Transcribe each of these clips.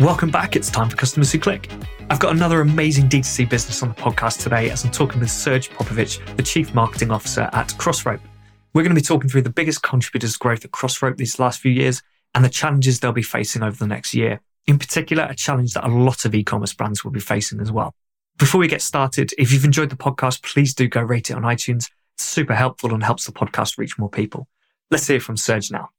Welcome back. It's time for Customers Who Click. I've got another amazing D2C business on the podcast today as I'm talking with Serge Popovic, the Chief Marketing Officer at Crossrope. We're going to be talking through the biggest contributors to growth at Crossrope these last few years and the challenges they'll be facing over the next year. In particular, a challenge that a lot of e-commerce brands will be facing as well. Before we get started, if you've enjoyed the podcast, please do go rate it on iTunes. Super helpful and helps the podcast reach more people. Let's hear from Serge now.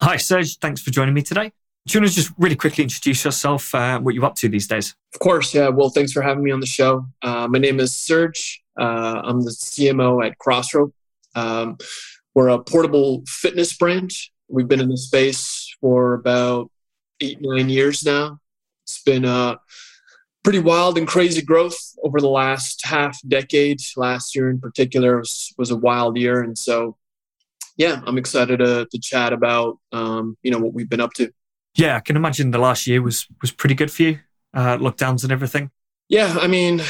Hi, Serge. Thanks for joining me today. Do you want to just really quickly introduce yourself, uh, what you're up to these days? Of course, yeah. Well, thanks for having me on the show. Uh, my name is Serge. Uh, I'm the CMO at Crossrope. Um, we're a portable fitness brand. We've been in the space for about eight, nine years now. It's been a pretty wild and crazy growth over the last half decade. Last year, in particular, was, was a wild year, and so yeah, I'm excited to, to chat about um, you know what we've been up to. Yeah, I can imagine the last year was was pretty good for you, uh, lockdowns and everything. Yeah, I mean,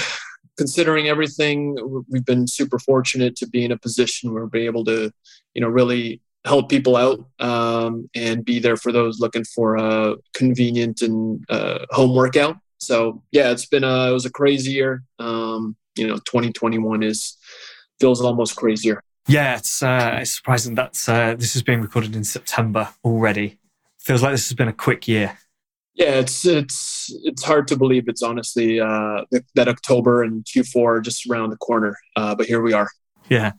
considering everything, we've been super fortunate to be in a position where we're able to, you know, really help people out um, and be there for those looking for a convenient and uh, home workout. So yeah, it's been a it was a crazy year. Um, you know, 2021 is feels almost crazier. Yeah, it's uh, it's surprising that uh, this is being recorded in September already feels like this has been a quick year. Yeah, it's it's it's hard to believe it's honestly uh, that October and Q4 are just around the corner, uh, but here we are. Yeah,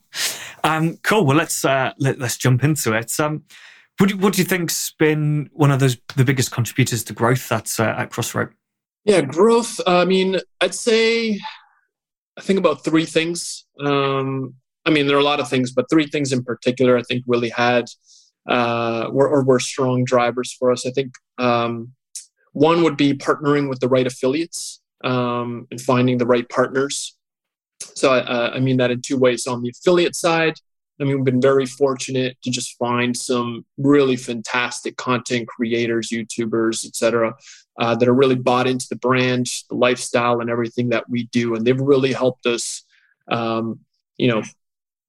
um, cool. Well, let's uh, let, us jump into it. Um, what do, what do you think's been one of those the biggest contributors to growth at uh, at Crossrope? Yeah, growth. I mean, I'd say I think about three things. Um, I mean, there are a lot of things, but three things in particular I think really had uh, were, or were strong drivers for us. I think um, one would be partnering with the right affiliates um, and finding the right partners. So uh, I mean that in two ways. So on the affiliate side, I mean we've been very fortunate to just find some really fantastic content creators, YouTubers, etc., uh, that are really bought into the brand, the lifestyle, and everything that we do, and they've really helped us. Um, you know,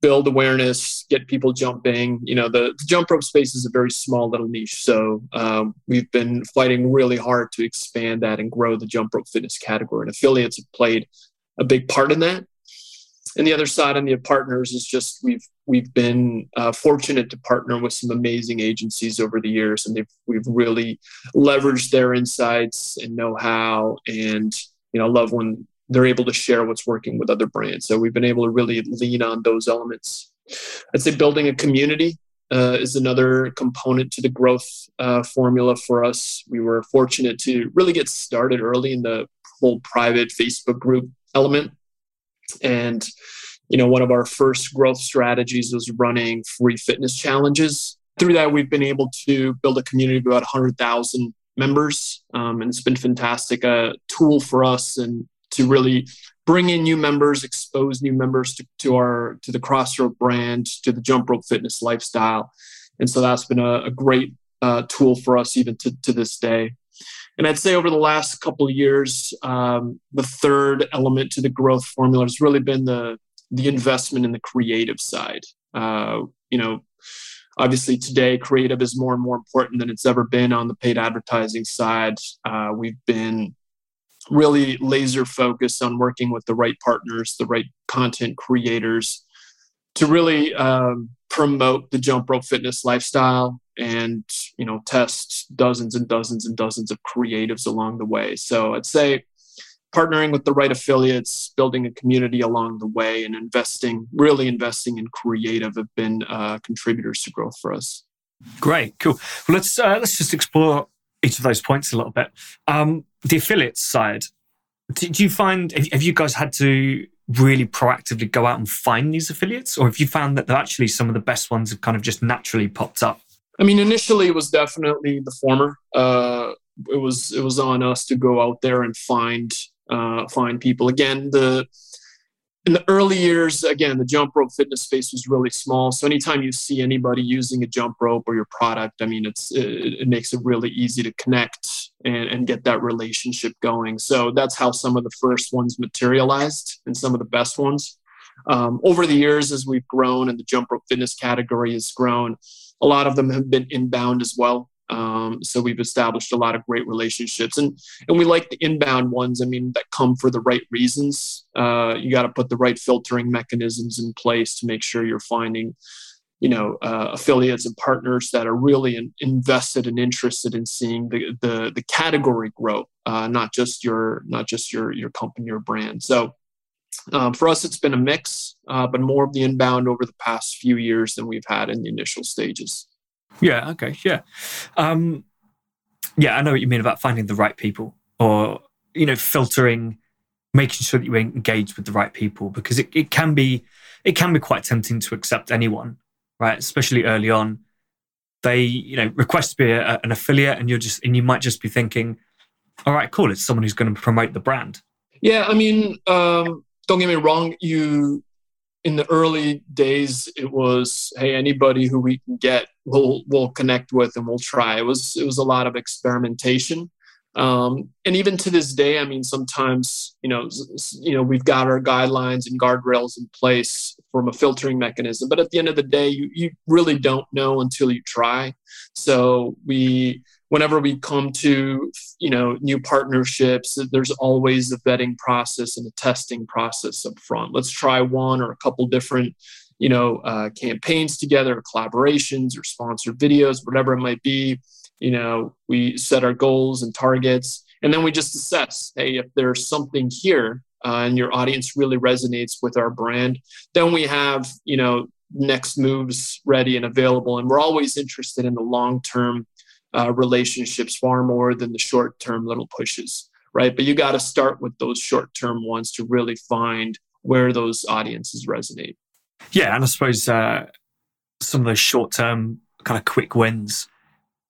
build awareness, get people jumping. You know, the, the jump rope space is a very small little niche. So um, we've been fighting really hard to expand that and grow the jump rope fitness category. And affiliates have played a big part in that. And the other side on the partners is just we've we've been uh, fortunate to partner with some amazing agencies over the years, and we've really leveraged their insights and know how. And you know, love when they're able to share what's working with other brands. So we've been able to really lean on those elements. I'd say building a community uh, is another component to the growth uh, formula for us. We were fortunate to really get started early in the whole private Facebook group element. And, you know, one of our first growth strategies was running free fitness challenges. Through that, we've been able to build a community of about 100,000 members. Um, and it's been fantastic, a uh, tool for us and to really bring in new members, expose new members to, to our to the Crossrope brand, to the jump rope fitness lifestyle, and so that's been a, a great uh, tool for us even to, to this day. And I'd say over the last couple of years, um, the third element to the growth formula has really been the the investment in the creative side. Uh, you know, obviously today creative is more and more important than it's ever been on the paid advertising side. Uh, we've been really laser focused on working with the right partners, the right content creators to really um, promote the jump rope fitness lifestyle and you know test dozens and dozens and dozens of creatives along the way so i'd say partnering with the right affiliates building a community along the way and investing really investing in creative have been uh, contributors to growth for us great cool well let's uh, let's just explore each of those points a little bit. Um, the affiliates side, do, do you find, have you guys had to really proactively go out and find these affiliates, or have you found that they're actually some of the best ones have kind of just naturally popped up? I mean, initially it was definitely the former. Uh, it was it was on us to go out there and find uh, find people. Again, the in the early years, again, the jump rope fitness space was really small. So anytime you see anybody using a jump rope or your product, I mean, it's it, it makes it really easy to connect and, and get that relationship going. So that's how some of the first ones materialized and some of the best ones. Um, over the years, as we've grown and the jump rope fitness category has grown, a lot of them have been inbound as well. Um, so we've established a lot of great relationships, and and we like the inbound ones. I mean, that come for the right reasons. Uh, you got to put the right filtering mechanisms in place to make sure you're finding, you know, uh, affiliates and partners that are really in, invested and interested in seeing the the, the category grow, uh, not just your not just your your company or brand. So. Um, for us, it's been a mix, uh, but more of the inbound over the past few years than we've had in the initial stages. Yeah. Okay. Yeah. Um, yeah, I know what you mean about finding the right people, or you know, filtering, making sure that you engage with the right people, because it, it can be it can be quite tempting to accept anyone, right? Especially early on. They, you know, request to be a, an affiliate, and you're just and you might just be thinking, all right, cool, it's someone who's going to promote the brand. Yeah, I mean, um, don't get me wrong. You in the early days it was hey anybody who we can get we'll we'll connect with and we'll try. It was it was a lot of experimentation. Um, and even to this day i mean sometimes you know you know we've got our guidelines and guardrails in place from a filtering mechanism but at the end of the day you, you really don't know until you try. So we whenever we come to you know new partnerships there's always a vetting process and a testing process up front. Let's try one or a couple different you know uh, campaigns together or collaborations or sponsored videos whatever it might be you know we set our goals and targets and then we just assess hey if there's something here uh, and your audience really resonates with our brand then we have you know next moves ready and available and we're always interested in the long term uh, relationships far more than the short term little pushes, right? But you got to start with those short term ones to really find where those audiences resonate. Yeah, and I suppose uh, some of those short term kind of quick wins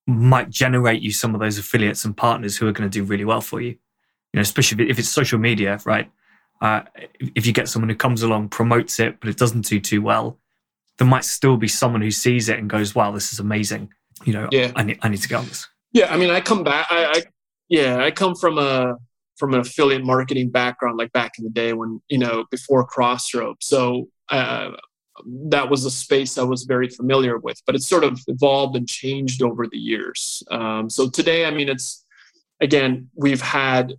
might generate you some of those affiliates and partners who are going to do really well for you. You know, especially if it's social media, right? Uh, if you get someone who comes along, promotes it, but it doesn't do too well, there might still be someone who sees it and goes, "Wow, this is amazing." you know, yeah. I need, I need to get on this. Yeah. I mean, I come back, I, I, yeah, I come from a, from an affiliate marketing background, like back in the day when, you know, before Crossrope. So, uh, that was a space I was very familiar with, but it's sort of evolved and changed over the years. Um, so today, I mean, it's again, we've had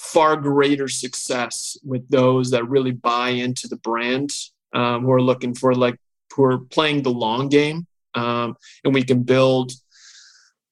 far greater success with those that really buy into the brand, um, who are looking for like who are playing the long game um, and we can build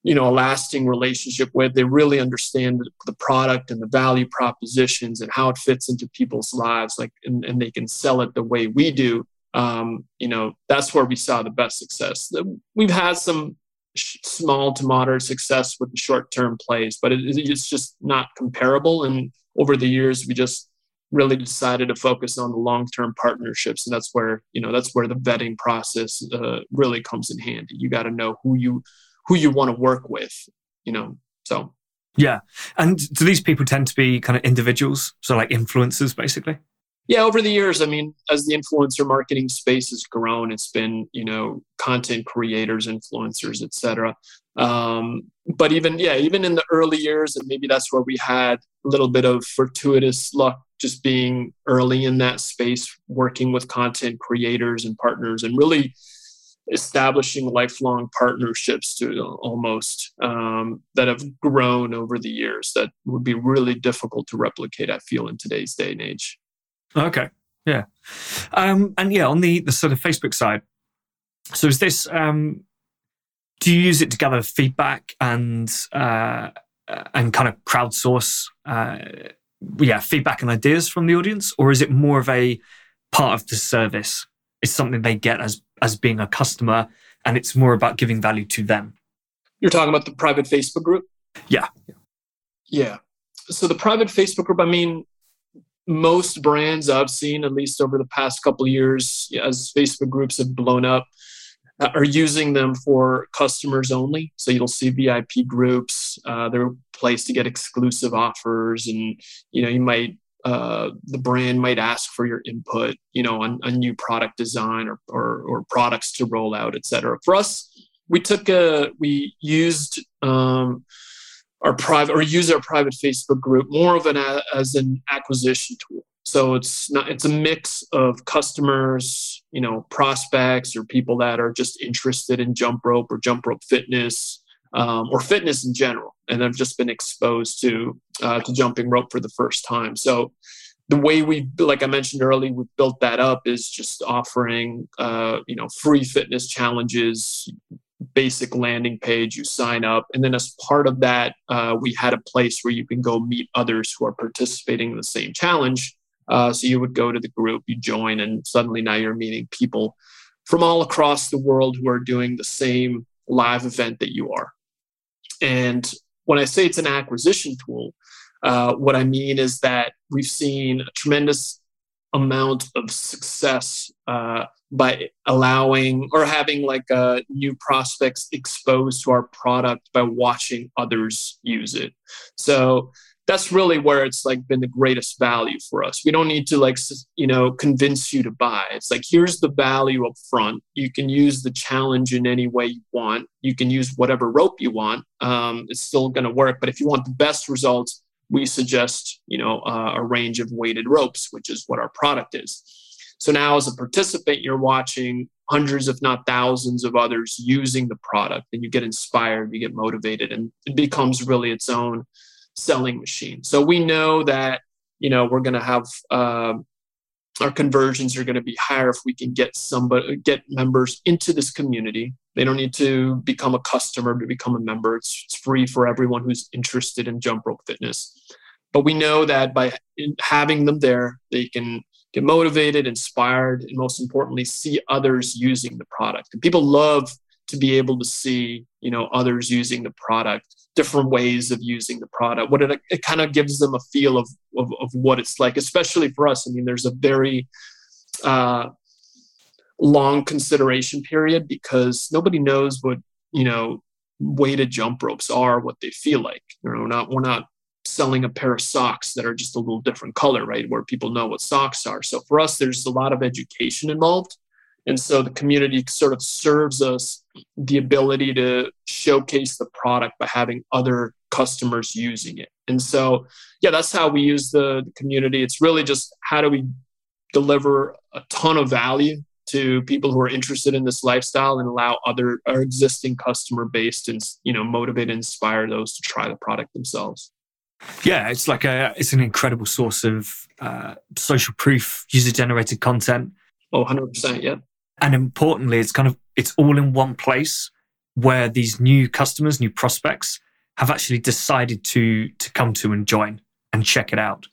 you know a lasting relationship with they really understand the product and the value propositions and how it fits into people's lives like and, and they can sell it the way we do. Um, you know that's where we saw the best success. We've had some small to moderate success with the short term plays but it, it's just not comparable. And over the years we just really decided to focus on the long-term partnerships and that's where you know that's where the vetting process uh, really comes in handy. You got to know who you who you want to work with you know so. Yeah and do these people tend to be kind of individuals? So like influencers basically? Yeah over the years i mean as the influencer marketing space has grown it's been you know content creators influencers etc um, but even yeah even in the early years and maybe that's where we had a little bit of fortuitous luck just being early in that space, working with content creators and partners, and really establishing lifelong partnerships to almost um, that have grown over the years that would be really difficult to replicate. I feel in today's day and age. Okay, yeah, um, and yeah, on the the sort of Facebook side. So is this? Um, do you use it to gather feedback and uh, and kind of crowdsource uh, yeah, feedback and ideas from the audience, or is it more of a part of the service? It's something they get as as being a customer, and it's more about giving value to them. You're talking about the private Facebook group. Yeah. Yeah. So the private Facebook group. I mean, most brands I've seen, at least over the past couple years, as Facebook groups have blown up, uh, are using them for customers only. So you'll see VIP groups. Uh, they're a place to get exclusive offers, and you know you might uh, the brand might ask for your input, you know, on a new product design or, or, or products to roll out, et cetera. For us, we took a we used um, our private or use our private Facebook group more of an as an acquisition tool. So it's not it's a mix of customers, you know, prospects or people that are just interested in jump rope or jump rope fitness um, or fitness in general, and I've just been exposed to uh, to jumping rope for the first time. So the way we like i mentioned earlier we built that up is just offering uh, you know free fitness challenges basic landing page you sign up. And then as part of that uh, we had a place where you can go meet others who are participating in the same challenge. Uh, so you would go to the group you join and suddenly now you're meeting people from all across the world who are doing the same live event that you are and when i say it's an acquisition tool uh, what I mean is that we've seen a tremendous amount of success uh, by allowing or having like uh, new prospects exposed to our product by watching others use it. So that's really where it's like been the greatest value for us. We don't need to like you know convince you to buy. It's like here's the value up front. You can use the challenge in any way you want. You can use whatever rope you want. Um, it's still going to work. But if you want the best results, we suggest you know uh, a range of weighted ropes, which is what our product is. So now, as a participant, you're watching hundreds, if not thousands, of others using the product, and you get inspired, you get motivated, and it becomes really its own selling machine. So we know that you know we're going to have uh, our conversions are going to be higher if we can get somebody get members into this community. They don't need to become a customer to become a member. It's, it's free for everyone who's interested in jump rope fitness. But we know that by having them there they can get motivated inspired and most importantly see others using the product. And people love to be able to see you know others using the product different ways of using the product what it, it kind of gives them a feel of, of, of what it's like especially for us. I mean there's a very uh, long consideration period because nobody knows what you know weighted jump ropes are what they feel like. You know, we're not we're not selling a pair of socks that are just a little different color right where people know what socks are. So for us there's a lot of education involved. And so the community sort of serves us the ability to showcase the product by having other customers using it. And so, yeah, that's how we use the, the community. It's really just how do we deliver a ton of value to people who are interested in this lifestyle and allow other our existing customer base to you know motivate and inspire those to try the product themselves yeah it's like a it's an incredible source of uh, social proof user generated content oh 100% yeah and importantly, it's kind of it's all in one place where these new customers, new prospects have actually decided to to come to and join and check it out.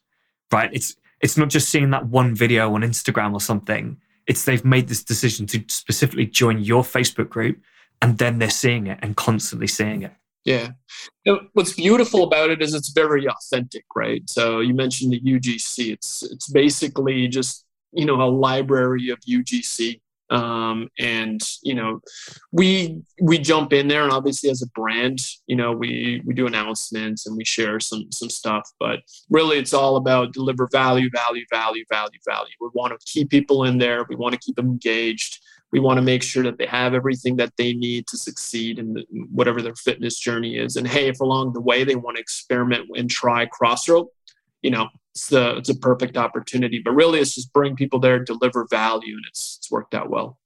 Right? It's it's not just seeing that one video on Instagram or something. It's they've made this decision to specifically join your Facebook group and then they're seeing it and constantly seeing it. Yeah. What's beautiful about it is it's very authentic, right? So you mentioned the UGC. It's it's basically just, you know, a library of UGC um, and you know we we jump in there and obviously as a brand you know we we do announcements and we share some some stuff but really it's all about deliver value value value value value. We want to keep people in there. We want to keep them engaged. We want to make sure that they have everything that they need to succeed in the, whatever their fitness journey is. And hey if along the way they want to experiment and try crossrope you know it's the it's a perfect opportunity. But really, it's just bring people there, deliver value, and it's it's worked out well.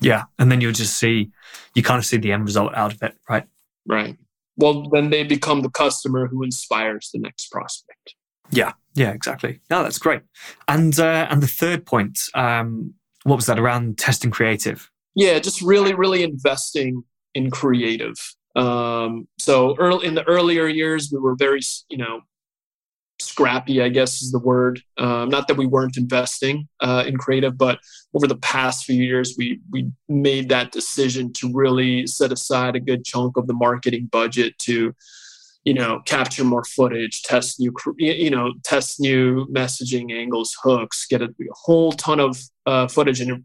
Yeah, and then you'll just see you kind of see the end result out of it, right? Right. Well, then they become the customer who inspires the next prospect. Yeah, yeah, exactly. No, that's great. And uh, and the third point, um, what was that around testing creative? Yeah, just really, really investing in creative. Um, so early in the earlier years, we were very, you know, scrappy, I guess is the word. Um, not that we weren't investing uh, in creative, but over the past few years, we we made that decision to really set aside a good chunk of the marketing budget to, you know, capture more footage, test new, you know, test new messaging angles, hooks, get a, a whole ton of uh, footage, and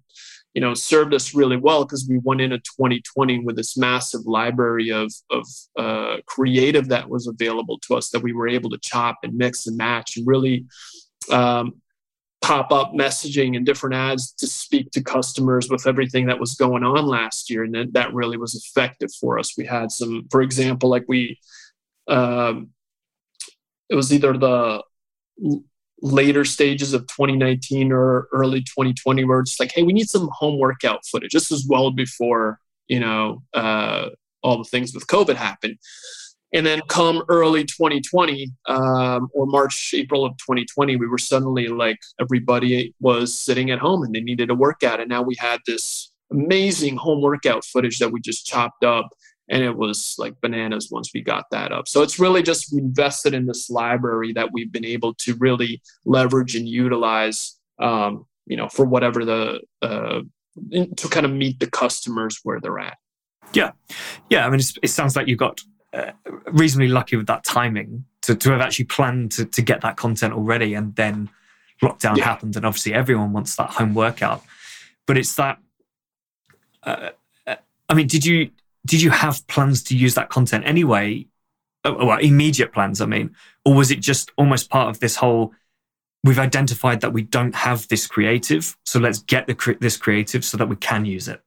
you know served us really well because we went into 2020 with this massive library of of uh, creative that was available to us that we were able to chop and mix and match and really um, pop up messaging and different ads to speak to customers with everything that was going on last year. And that, that really was effective for us. We had some for example like we um, it was either the later stages of 2019 or early 2020 where it's like, hey, we need some home workout footage. This was well before, you know, uh, all the things with COVID happened. And then come early 2020 um, or March, April of 2020, we were suddenly like everybody was sitting at home and they needed a workout. And now we had this amazing home workout footage that we just chopped up and it was like bananas once we got that up. So it's really just invested in this library that we've been able to really leverage and utilize, um, you know, for whatever the uh, to kind of meet the customers where they're at. Yeah, yeah. I mean, it sounds like you got uh, reasonably lucky with that timing to to have actually planned to to get that content already, and then lockdown yeah. happened, and obviously everyone wants that home workout. But it's that. Uh, uh I mean, did you did you have plans to use that content anyway? Uh, well, immediate plans, I mean, or was it just almost part of this whole? We've identified that we don't have this creative, so let's get the, this creative so that we can use it.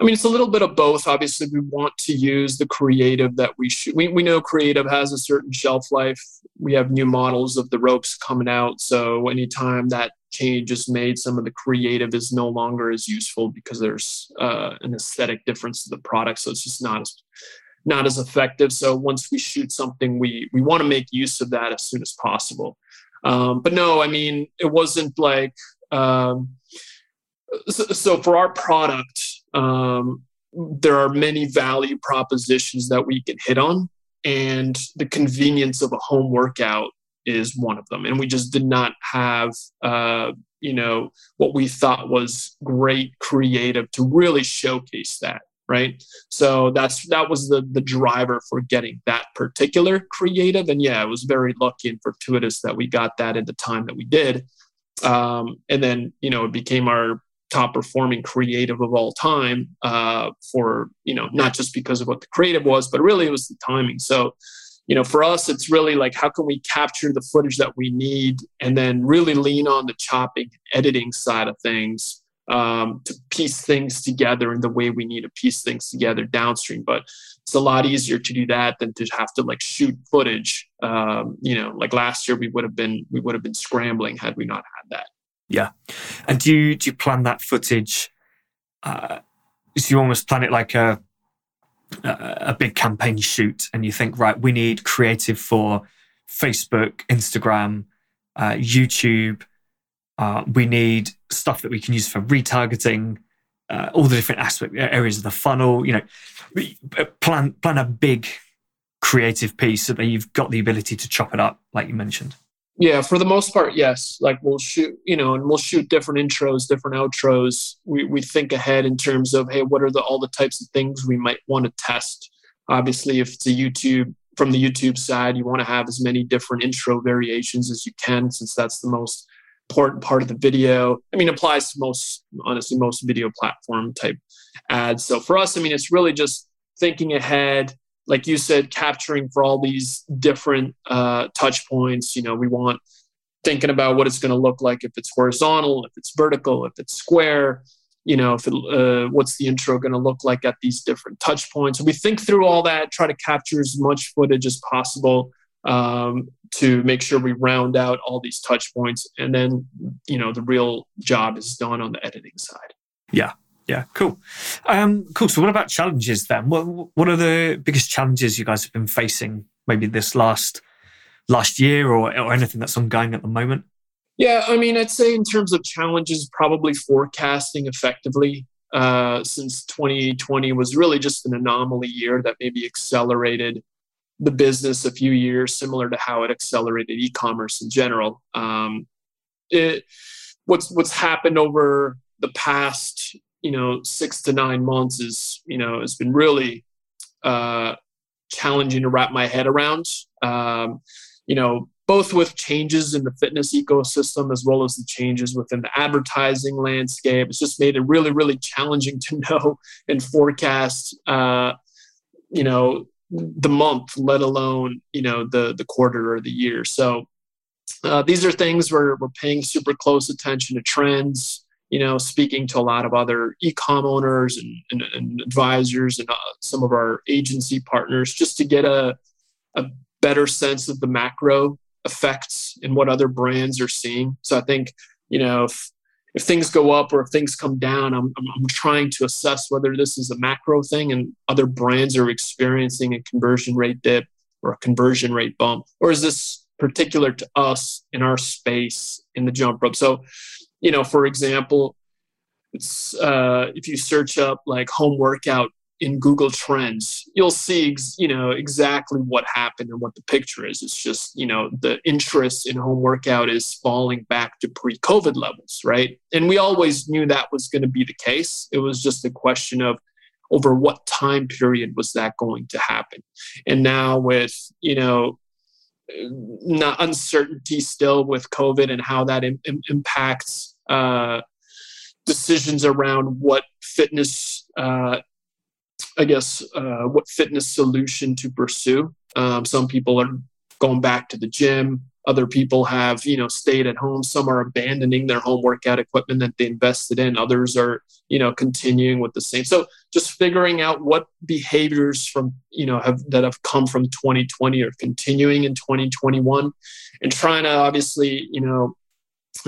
I mean, it's a little bit of both. Obviously, we want to use the creative that we should. We, we know creative has a certain shelf life. We have new models of the ropes coming out. So, anytime that change is made, some of the creative is no longer as useful because there's uh, an aesthetic difference to the product. So, it's just not as not as effective. So, once we shoot something, we we want to make use of that as soon as possible. Um, but no, I mean, it wasn't like. Um, so, so for our product, um, there are many value propositions that we can hit on, and the convenience of a home workout is one of them. And we just did not have, uh, you know, what we thought was great creative to really showcase that. Right. So that's that was the the driver for getting that particular creative. And yeah, it was very lucky and fortuitous that we got that in the time that we did. Um, and then, you know, it became our top performing creative of all time uh, for you know not just because of what the creative was but really it was the timing so you know for us it's really like how can we capture the footage that we need and then really lean on the chopping editing side of things um, to piece things together in the way we need to piece things together downstream but it's a lot easier to do that than to have to like shoot footage um, you know like last year we would have been we would have been scrambling had we not had that yeah. And do you, do you plan that footage? Uh, so you almost plan it like a, a big campaign shoot and you think, right, we need creative for Facebook, Instagram, uh, YouTube. Uh, we need stuff that we can use for retargeting, uh, all the different aspect areas of the funnel. You know, uh, plan plan a big creative piece so that you've got the ability to chop it up, like you mentioned. Yeah, for the most part, yes. Like we'll shoot, you know, and we'll shoot different intros, different outros. We we think ahead in terms of hey, what are the all the types of things we might want to test. Obviously, if it's a YouTube from the YouTube side, you want to have as many different intro variations as you can, since that's the most important part of the video. I mean, applies to most honestly most video platform type ads. So for us, I mean, it's really just thinking ahead like you said, capturing for all these different uh, touch points. You know, we want thinking about what it's going to look like if it's horizontal, if it's vertical, if it's square. You know, if it, uh, what's the intro going to look like at these different touch points? We think through all that, try to capture as much footage as possible um, to make sure we round out all these touch points, and then you know the real job is done on the editing side. Yeah, yeah, cool. Um, cool. So, what about challenges then? What What are the biggest challenges you guys have been facing, maybe this last last year, or or anything that's ongoing at the moment? Yeah, I mean, I'd say in terms of challenges, probably forecasting effectively. Uh, since 2020 was really just an anomaly year that maybe accelerated the business a few years, similar to how it accelerated e-commerce in general. Um, it, what's what's happened over the past you know six to nine months is you know has been really uh, challenging to wrap my head around. Um, you know, both with changes in the fitness ecosystem as well as the changes within the advertising landscape. It's just made it really, really challenging to know and forecast. Uh, you know, the month, let alone you know the the quarter or the year. So. Uh, these are things where we're paying super close attention to trends you know, speaking to a lot of other e-com owners and, and, and advisors and uh, some of our agency partners just to get a, a better sense of the macro effects and what other brands are seeing. So I think you know if if things go up or if things come down, I'm, I'm, trying to assess whether this is a macro thing and other brands are experiencing a conversion rate dip or a conversion rate bump, or is this particular to us in our space in the jump rope? So, you know, for example, it's uh, if you search up like home workout in Google Trends, you'll see you know exactly what happened and what the picture is. It's just you know the interest in home workout is falling back to pre-COVID levels, right? And we always knew that was going to be the case. It was just a question of over what time period was that going to happen. And now with you know not uncertainty still with COVID and how that Im- impacts. Uh, decisions around what fitness uh, I guess, uh, what fitness solution to pursue. Um, some people are going back to the gym. Other people have, you know, stayed at home. Some are abandoning their home workout equipment that they invested in. Others are, you know, continuing with the same. So just figuring out what behaviors from, you know, have that have come from 2020 are continuing in 2021, and trying to obviously, you know,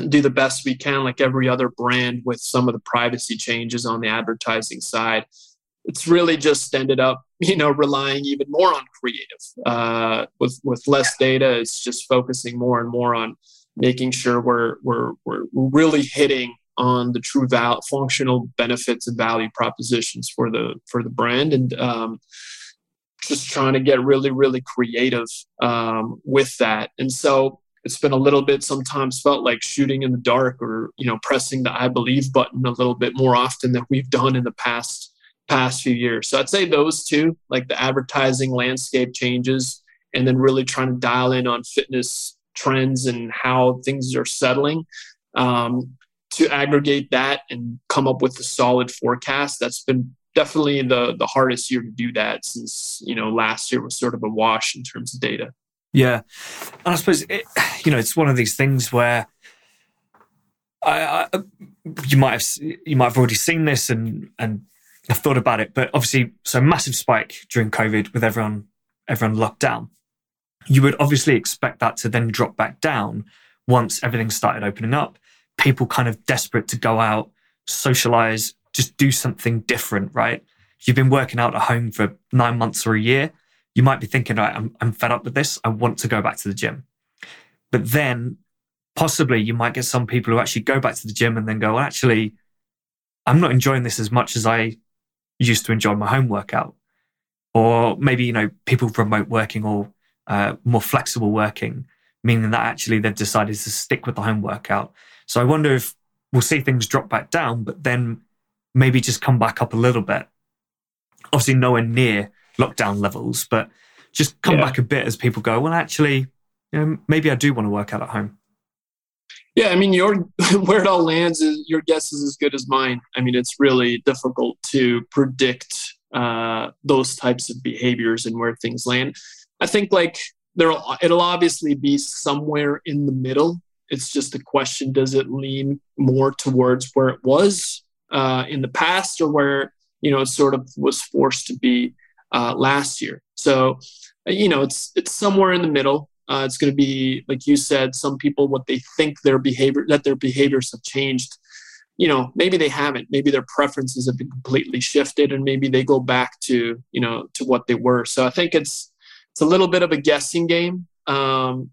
do the best we can, like every other brand, with some of the privacy changes on the advertising side. It's really just ended up you know relying even more on creative uh, with with less data. It's just focusing more and more on making sure we're we're we're really hitting on the true val- functional benefits and value propositions for the for the brand. And um, just trying to get really really creative um, with that. And so it's been a little bit sometimes felt like shooting in the dark or you know pressing the i believe button a little bit more often than we've done in the past past few years. So I'd say those two, like the advertising landscape changes, and then really trying to dial in on fitness trends and how things are settling. Um, to aggregate that and come up with a solid forecast, that's been definitely the the hardest year to do that since you know last year was sort of a wash in terms of data. Yeah, and I suppose it, you know it's one of these things where I, I, you might have you might have already seen this and and I've thought about it, but obviously, so massive spike during COVID with everyone everyone locked down. You would obviously expect that to then drop back down once everything started opening up. People kind of desperate to go out, socialize, just do something different, right? You've been working out at home for nine months or a year. You might be thinking, right, I'm, I'm fed up with this. I want to go back to the gym. But then possibly you might get some people who actually go back to the gym and then go, well, actually, I'm not enjoying this as much as I used to enjoy my home workout. Or maybe, you know, people remote working or uh, more flexible working, meaning that actually they've decided to stick with the home workout. So I wonder if we'll see things drop back down, but then maybe just come back up a little bit. Obviously, nowhere near lockdown levels, but just come yeah. back a bit as people go, well, actually, you know, maybe I do want to work out at home. Yeah, I mean, your where it all lands is your guess is as good as mine. I mean, it's really difficult to predict uh, those types of behaviors and where things land. I think like there, it'll obviously be somewhere in the middle. It's just a question: Does it lean more towards where it was uh, in the past, or where you know it sort of was forced to be uh, last year? So, you know, it's it's somewhere in the middle. Uh, it's going to be, like you said, some people what they think their behavior that their behaviors have changed. You know, maybe they haven't. Maybe their preferences have been completely shifted, and maybe they go back to you know to what they were. So I think it's it's a little bit of a guessing game, um,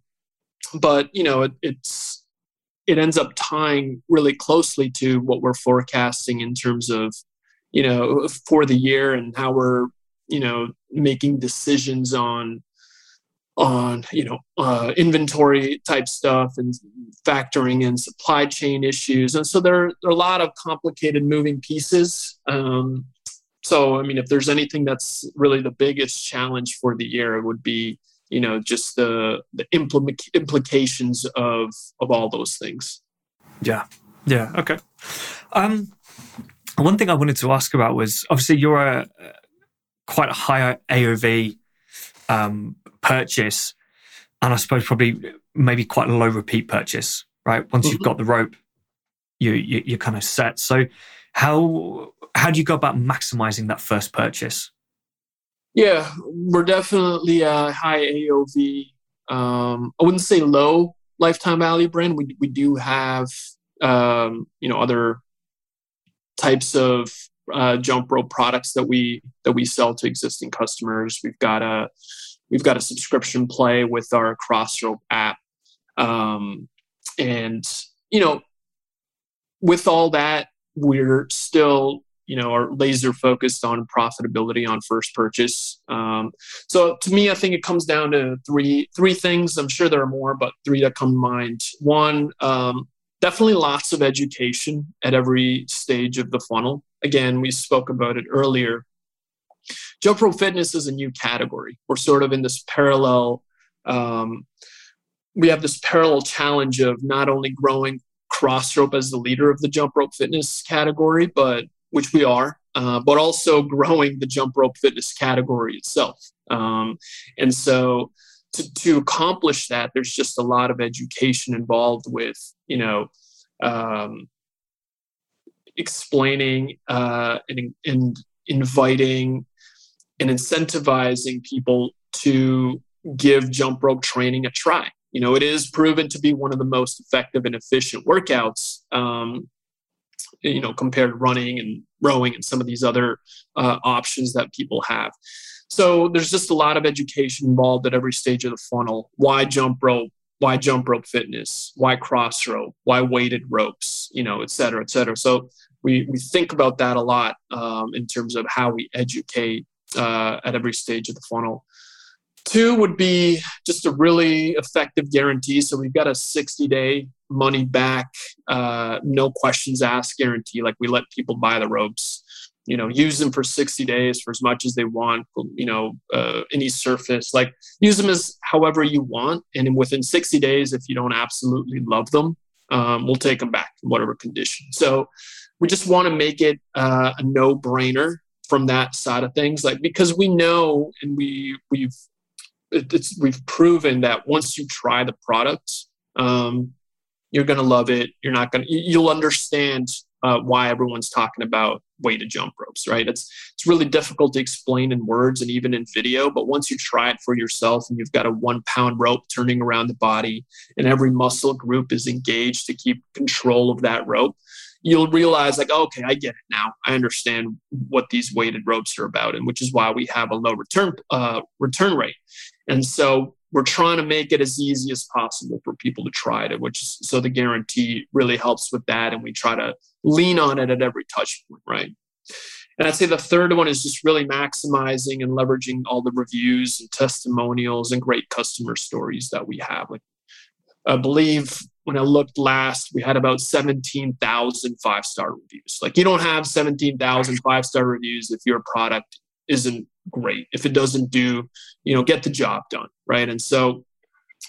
but you know it, it's it ends up tying really closely to what we're forecasting in terms of you know for the year and how we're you know making decisions on on you know uh, inventory type stuff and factoring in supply chain issues. And so there, there are a lot of complicated moving pieces. Um, so i mean if there's anything that's really the biggest challenge for the year it would be you know just the the implement, implications of of all those things. Yeah. Yeah. Okay. Um one thing i wanted to ask about was obviously you're a quite a high aov um, purchase, and I suppose probably maybe quite a low repeat purchase, right? Once mm-hmm. you've got the rope, you, you you're kind of set. So how how do you go about maximizing that first purchase? Yeah, we're definitely a high AOV um, I wouldn't say low lifetime value brand. We we do have um, you know other types of uh, jump rope products that we that we sell to existing customers. We've got a we've got a subscription play with our Crossrope app, um, and you know, with all that, we're still you know are laser focused on profitability on first purchase. Um, so to me, I think it comes down to three three things. I'm sure there are more, but three that come to mind. One. Um, definitely lots of education at every stage of the funnel. Again, we spoke about it earlier. Jump rope fitness is a new category. We're sort of in this parallel. Um, we have this parallel challenge of not only growing crossrope as the leader of the jump rope fitness category, but which we are, uh, but also growing the jump rope fitness category itself. Um, and so, to, to accomplish that, there's just a lot of education involved with, you know, um, explaining uh, and, and inviting and incentivizing people to give jump rope training a try. You know, it is proven to be one of the most effective and efficient workouts. Um, you know, compared to running and rowing and some of these other uh, options that people have. So there's just a lot of education involved at every stage of the funnel. Why jump rope? Why jump rope fitness? Why cross rope? Why weighted ropes? You know, et cetera, et cetera. So we, we think about that a lot um, in terms of how we educate uh, at every stage of the funnel. Two would be just a really effective guarantee. So we've got a 60 day money back, uh, no questions asked guarantee. Like we let people buy the ropes, you know, use them for 60 days for as much as they want, you know, uh, any surface, like use them as however you want. And within 60 days, if you don't absolutely love them, um, we'll take them back in whatever condition. So we just want to make it uh, a no brainer from that side of things like because we know and we we've it's we've proven that once you try the product um, you're to love it. You're not to you'll understand uh, why everyone's talking about weighted jump ropes right? It's it's really difficult to explain in words and even in video but once you try it for yourself and you've got a one pound rope turning around the body and every muscle group is engaged to keep control of that rope you'll realize like okay i get it now. I understand what these weighted ropes are about and which is why we have a low return uh, return rate. And so we're trying to make it as easy as possible for people to try it which is so the guarantee really helps with that and we try to lean on it at every touch point right? And I'd say the third one is just really maximizing and leveraging all the reviews and testimonials and great customer stories that we have. Like I believe when I looked last, we had about 17,000 five star reviews. Like you don't have 17,000 five star reviews if your product isn't great, if it doesn't do, you know, get the job done. Right. And so,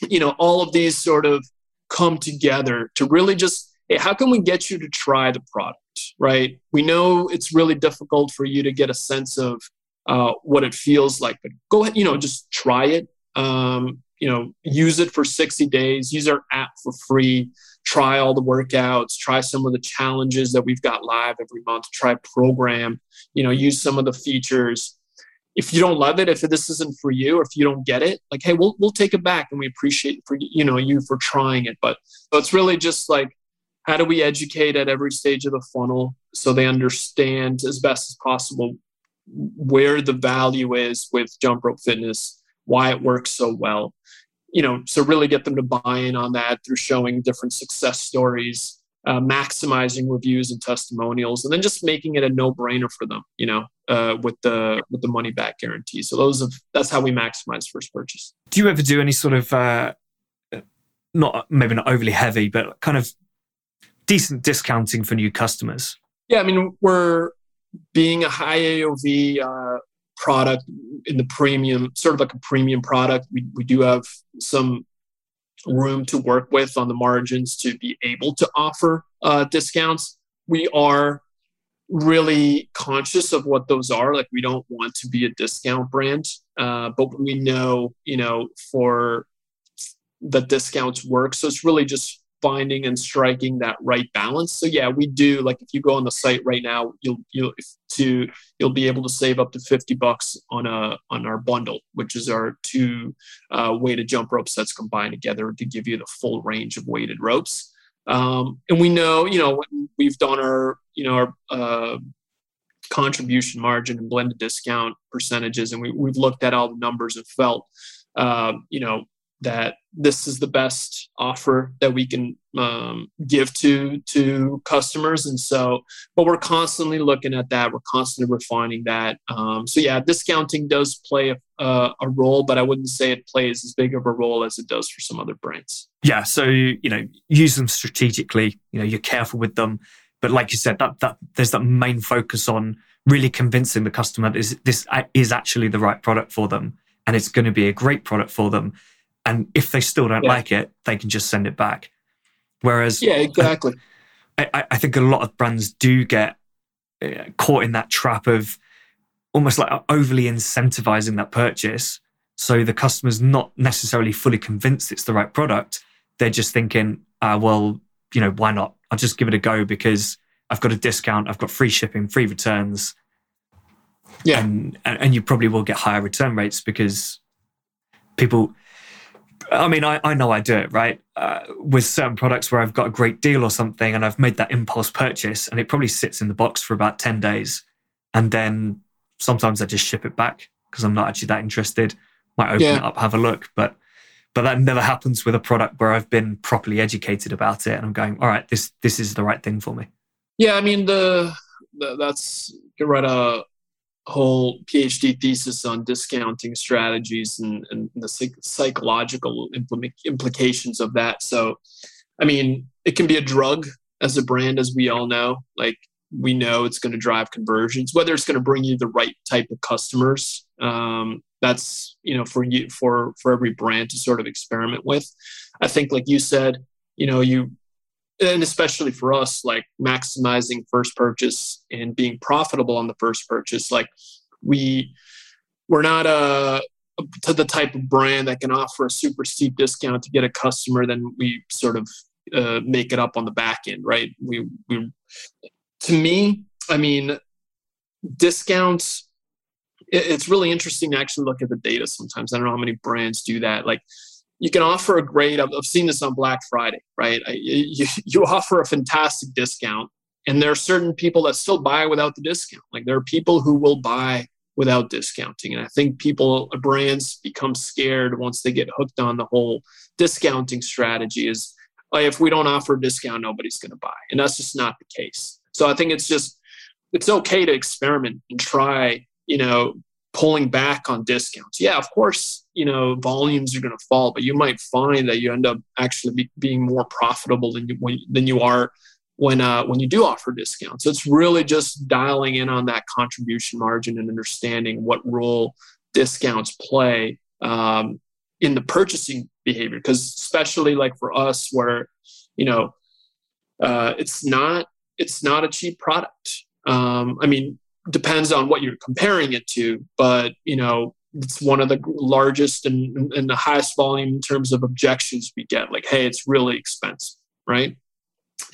you know, all of these sort of come together to really just, hey, how can we get you to try the product? Right. We know it's really difficult for you to get a sense of uh, what it feels like, but go ahead, you know, just try it. Um, you know use it for 60 days use our app for free try all the workouts try some of the challenges that we've got live every month try program you know use some of the features. If you don't love it if this isn't for you or if you don't get it like hey we'll, we'll take it back and we appreciate for you know you for trying it. But so it's really just like how do we educate at every stage of the funnel so they understand as best as possible where the value is with jump rope fitness why it works so well you know, so really get them to buy in on that through showing different success stories, uh, maximizing reviews and testimonials, and then just making it a no-brainer for them, you know, uh, with the with the money back guarantee. So those of that's how we maximize first purchase. Do you ever do any sort of uh, not maybe not overly heavy, but kind of decent discounting for new customers? Yeah, I mean we're being a high AOV uh, product in the premium, sort of like a premium product. We, we do have some room to work with on the margins to be able to offer uh, discounts. We are really conscious of what those are. Like we don't want to be a discount brand, uh, but we know, you know, for the discounts work. So it's really just finding and striking that right balance. So yeah, we do. Like if you go on the site right now, you'll you'll to you'll be able to save up to fifty bucks on a on our bundle, which is our two uh, weighted jump rope sets combined together to give you the full range of weighted ropes. Um, and we know, you know, we've done our you know our uh, contribution margin and blended discount percentages, and we, we've looked at all the numbers and felt, uh, you know, that this is the best offer that we can um, give to to customers. And so but we're constantly looking at that. We're constantly refining that. Um, so yeah discounting does play a, a, role but i wouldn't say it plays as big of a role as it does for some other brands. Yeah. So you know use them strategically. You know you're careful with them. But like you said that that there's that main focus on really convincing the customer that this, this is actually the right product for them. And it's going to be a great product for them and if they still don't yeah. like it, they can just send it back. Whereas, yeah, exactly. I, I think a lot of brands do get uh, caught in that trap of almost like overly incentivizing that purchase. So the customer's not necessarily fully convinced it's the right product. They're just thinking, uh, well, you know, why not? I'll just give it a go because I've got a discount, I've got free shipping, free returns. Yeah. And, and you probably will get higher return rates because people I mean, I, I know I do it, right? Uh, with certain products where I've got a great deal or something and I've made that impulse purchase and it probably sits in the box for about 10 days. And then sometimes I just ship it back because I'm not actually that interested. Might open yeah. it up, have a look. But but that never happens with a product where I've been properly educated about it and I'm going, all right, this this is the right thing for me. Yeah, I mean the, the that's you write a whole PhD thesis on discounting strategies and, and the psychological implications of that. So, I mean, it can be a drug as a brand, as we all know. Like, we know it's going to drive conversions, whether it's going to bring you the right type of customers. Um, that's you know for you for for every brand to sort of experiment with. I think, like you said, you know, you and especially for us like maximizing first purchase and being profitable on the first purchase like we we're not a to the type of brand that can offer a super steep discount to get a customer then we sort of uh, make it up on the back end right? We we to me i mean discounts it's really interesting to actually look at the data sometimes. I don't know how many brands do that. Like you can offer a great I've, seen this on black friday right? You, you offer a fantastic discount and there are certain people that still buy without the discount. Like there are people who will buy without discounting and i think people uh, brands become scared once they get hooked on the whole discounting strategy is like, if we don't offer a discount nobody's going to buy and that's just not the case. So i think it's just it's okay to experiment and try you know pulling back on discounts. Yeah, of course, you know, volumes are going to fall, but you might find that you end up actually be, being more profitable than you when, than you are when uh, when you do offer discounts. So it's really just dialing in on that contribution margin and understanding what role discounts play um, in the purchasing behavior. Because especially like for us, where you know, uh, it's not it's not a cheap product. Um, I mean, depends on what you're comparing it to, but you know, it's one of the largest and, and the highest volume in terms of objections we get. Like, hey, it's really expensive, right?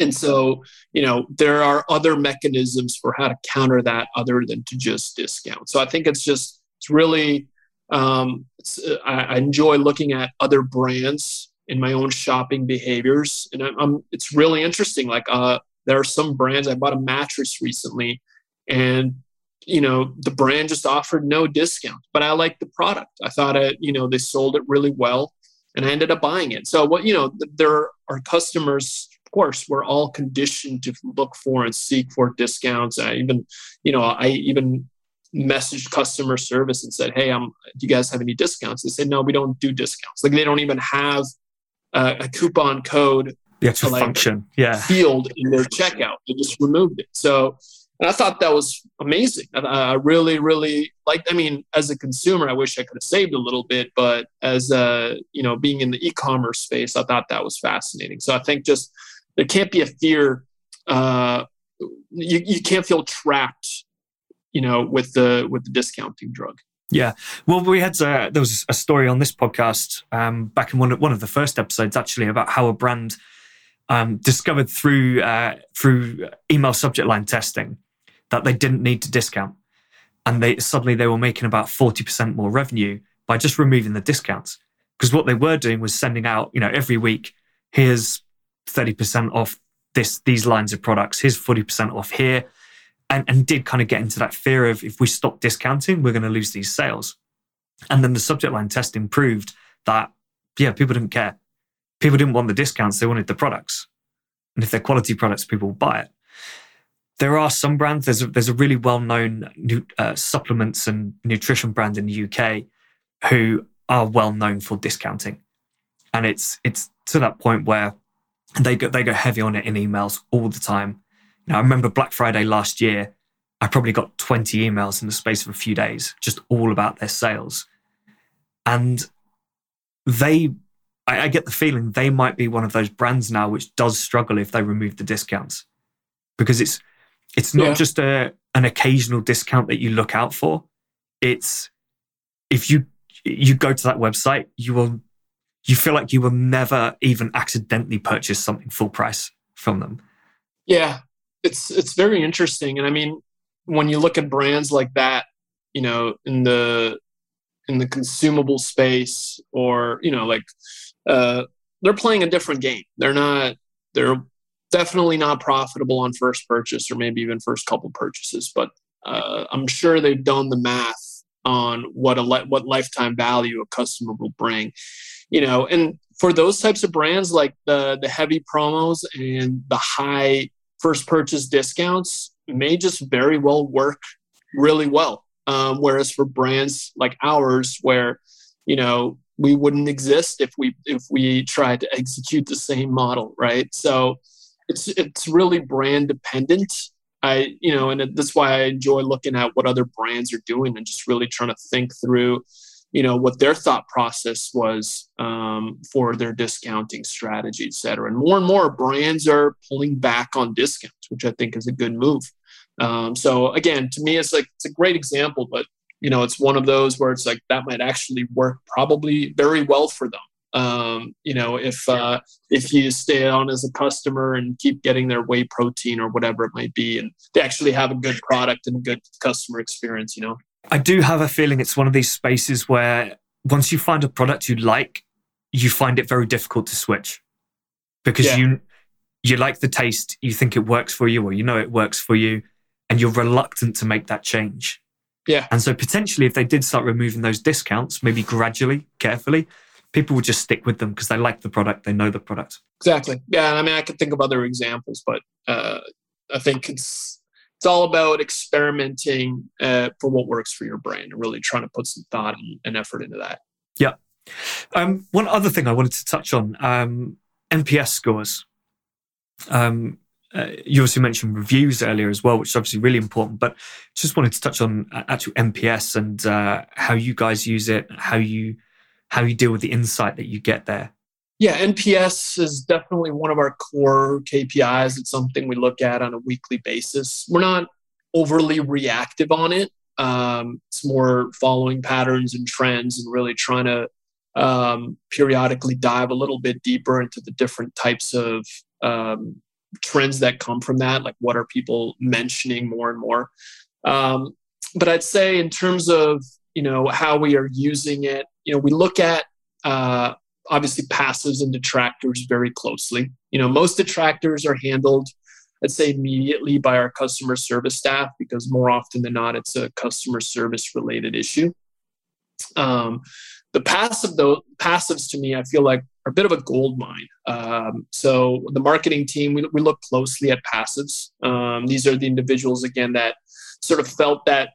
And so, you know, there are other mechanisms for how to counter that other than to just discount. So I think it's just, it's really, um, it's, uh, I, I, enjoy looking at other brands in my own shopping behaviors. And I'm, I'm it's really interesting. Like, uh, there are some brands, I bought a mattress recently and you know the brand just offered no discount but i liked the product. I thought it you know they sold it really well and i ended up buying it. So what you know there are customers of course we're all conditioned to look for and seek for discounts. I even you know i even messaged customer service and said hey um do you guys have any discounts? They said no we don't do discounts. Like they don't even have a, a coupon code actual like function. Yeah. field in their checkout. They just removed it. So and I thought that was amazing. I really, really liked. I mean, as a consumer, I wish I could have saved a little bit, but as a you know, being in the e-commerce space, I thought that was fascinating. So I think just there can't be a fear. Uh, you you can't feel trapped, you know, with the with the discounting drug. Yeah, well, we had uh, there was a story on this podcast um, back in one of, one of the first episodes actually about how a brand um, discovered through uh, through email subject line testing that they didn't need to discount, and they suddenly they were making about forty percent more revenue by just removing the discounts. Because what they were doing was sending out, you know, every week, here's thirty percent off this these lines of products, here's forty percent off here, and and did kind of get into that fear of if we stop discounting, we're going to lose these sales. And then the subject line testing proved that yeah, people didn't care people didn't want the discounts, they wanted the products. And if they're quality products, people will buy it. There are some brands, there's a, there's a really well known uh, supplements and nutrition brand in the UK who are well known for discounting. And it's, it's to that point where they go, they go heavy on it in emails all the time. Now, I remember Black Friday last year, I probably got 20 emails in the space of a few days, just all about their sales. And they I, I, get the feeling they might be one of those brands now which does struggle if they remove the discounts because it's it's not yeah. just a an occasional discount that you look out for. It's if you you go to that website, you will you feel like you will never even accidentally purchase something full price from them. Yeah, it's it's very interesting, and I mean, when you look at brands like that, you know, in the in the consumable space, or you know, like uh, they're playing a different game. They're not. They're definitely not profitable on first purchase or maybe even first couple purchases. But uh, I'm sure they've done the math on what a what lifetime value a customer will bring. You know, and for those types of brands like the the heavy promos and the high first purchase discounts may just very well work really well. Um, whereas for brands like ours, where you know we wouldn't exist if we if we tried to execute the same model right so it's it's really brand dependent. I you know and that's why i enjoy looking at what other brands are doing and just really trying to think through you know what their thought process was um, for their discounting strategy et cetera. And more and more brands are pulling back on discounts which i think is a good move. Um, so again to me it's like it's a great example but you know, it's one of those where it's like that might actually work probably very well for them. Um, you know, if uh, if you stay on as a customer and keep getting their whey protein or whatever it might be, and they actually have a good product and a good customer experience, you know. I do have a feeling it's one of these spaces where once you find a product you like, you find it very difficult to switch because yeah. you you like the taste, you think it works for you, or you know it works for you, and you're reluctant to make that change. Yeah. And so potentially, if they did start removing those discounts, maybe gradually, carefully, people would just stick with them because they like the product, they know the product. Exactly. Yeah. I mean, I could think of other examples, but uh, I think it's it's all about experimenting uh, for what works for your brain and really trying to put some thought and, and effort into that. Yeah. Um, one other thing I wanted to touch on um, NPS scores. Um, uh, you also mentioned reviews earlier as well, which is obviously really important. But just wanted to touch on actual NPS and uh, how you guys use it, how you how you deal with the insight that you get there. Yeah, NPS is definitely one of our core KPIs. It's something we look at on a weekly basis. We're not overly reactive on it. Um, it's more following patterns and trends and really trying to um, periodically dive a little bit deeper into the different types of um, trends that come from that like what are people mentioning more and more um, but i'd say in terms of you know how we are using it. You know we look at uh, obviously passives and detractors very closely. You know most detractors are handled i'd say immediately by our customer service staff because more often than not it's a customer service related issue. Um, the passive though passives to me i feel like are a bit of a gold mine. Um, so the marketing team we, we look closely at passives. Um, these are the individuals again that sort of felt that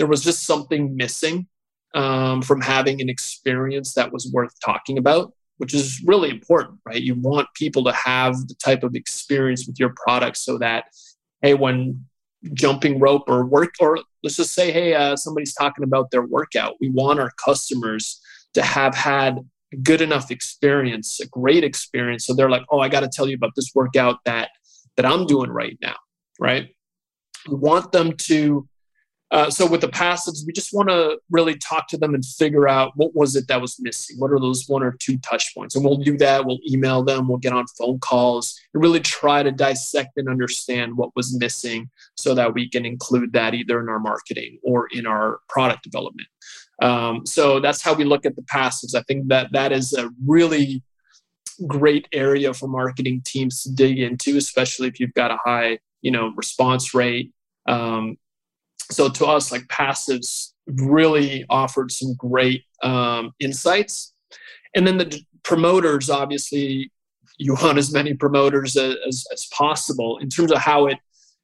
there was just something missing um, from having an experience that was worth talking about which is really important right you want people to have the type of experience with your product so that hey when jumping rope or work or let's just say hey uh, somebody's talking about their workout we want our customers to have had a good enough experience, a great experience. So they're like, oh, I got to tell you about this workout that that I'm doing right now, right? We want them to uh, so with the passives, we just want to really talk to them and figure out what was it that was missing. What are those one or two touch points? And we'll do that. We'll email them. We'll get on phone calls and really try to dissect and understand what was missing, so that we can include that either in our marketing or in our product development. Um, so that's how we look at the passives. I think that that is a really great area for marketing teams to dig into, especially if you've got a high, you know, response rate. Um, so to us, like passives really offered some great um, insights. And then the promoters, obviously, you want as many promoters as, as, as possible. In terms of how it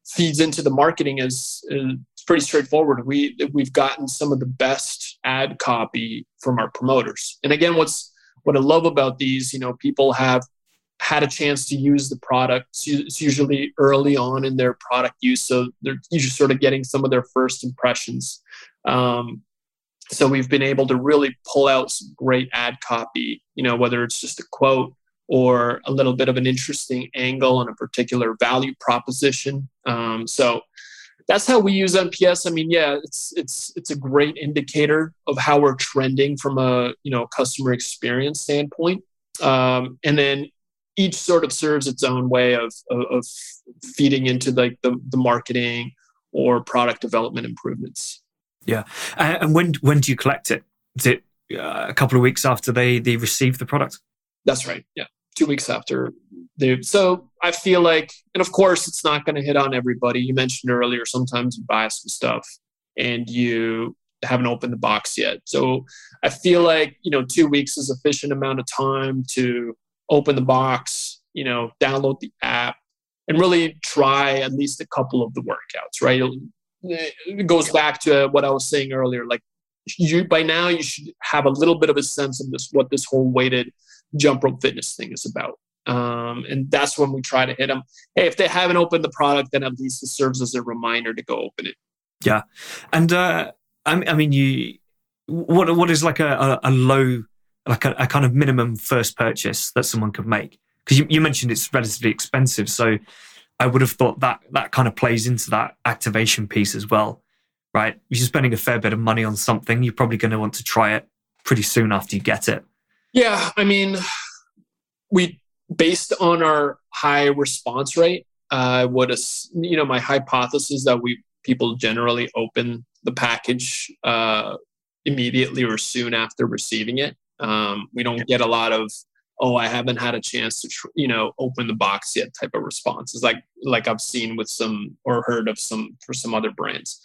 feeds into the marketing is, is pretty straightforward. We we've gotten some of the best ad copy from our promoters. And again, what's what I love about these, you know, people have had a chance to use the product. It's usually early on in their product use, so they're usually sort of getting some of their first impressions. Um, so we've been able to really pull out some great ad copy. You know, whether it's just a quote or a little bit of an interesting angle on a particular value proposition. Um, so that's how we use NPS. I mean, yeah, it's it's it's a great indicator of how we're trending from a you know customer experience standpoint. Um, and then each sort of serves its own way of, of, of feeding into like the, the marketing or product development improvements. Yeah, uh, and when when do you collect it? Is it uh, a couple of weeks after they they receive the product? That's right. Yeah, two weeks after they. So I feel like, and of course, it's not going to hit on everybody. You mentioned earlier, sometimes you buy some stuff and you haven't opened the box yet. So I feel like you know two weeks is a sufficient amount of time to open the box, you know, download the app, and really try at least a couple of the workouts, right? It goes back to what I was saying earlier. Like you by now you should have a little bit of a sense of this what this whole weighted jump rope fitness thing is about. Um, and that's when we try to hit them. Hey, if they haven't opened the product, then at least it serves as a reminder to go open it. Yeah, and uh, I, mean, you what what is like a, a, a low like a, a, kind of minimum first purchase that someone could make? Because you, you mentioned it's relatively expensive, so I would have thought that that kind of plays into that activation piece as well, right? If you're spending a fair bit of money on something, you're probably going to want to try it pretty soon after you get it. Yeah, I mean, we based on our high response rate, I uh, would you know my hypothesis that we people generally open the package uh, immediately or soon after receiving it. Um, we don't get a lot of oh i haven't had a chance to tr- you know open the box yet type of responses like like i've seen with some or heard of some for some other brands.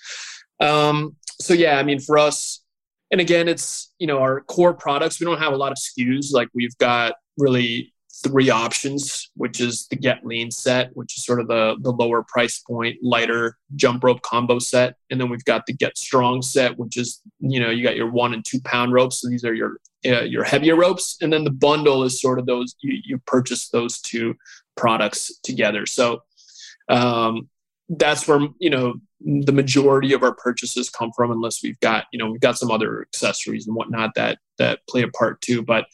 Um, so yeah i mean for us and again it's you know our core products we don't have a lot of skus like we've got really three options which is the get lean set which is sort of the the lower price point lighter jump rope combo set and then we've got the get strong set which is you know you got your one and two pound ropes so these are your uh, your heavier ropes, and then the bundle is sort of those you, you purchase those two products together. So um, that's where you know the majority of our purchases come from, unless we've got you know we've got some other accessories and whatnot that that play a part too. But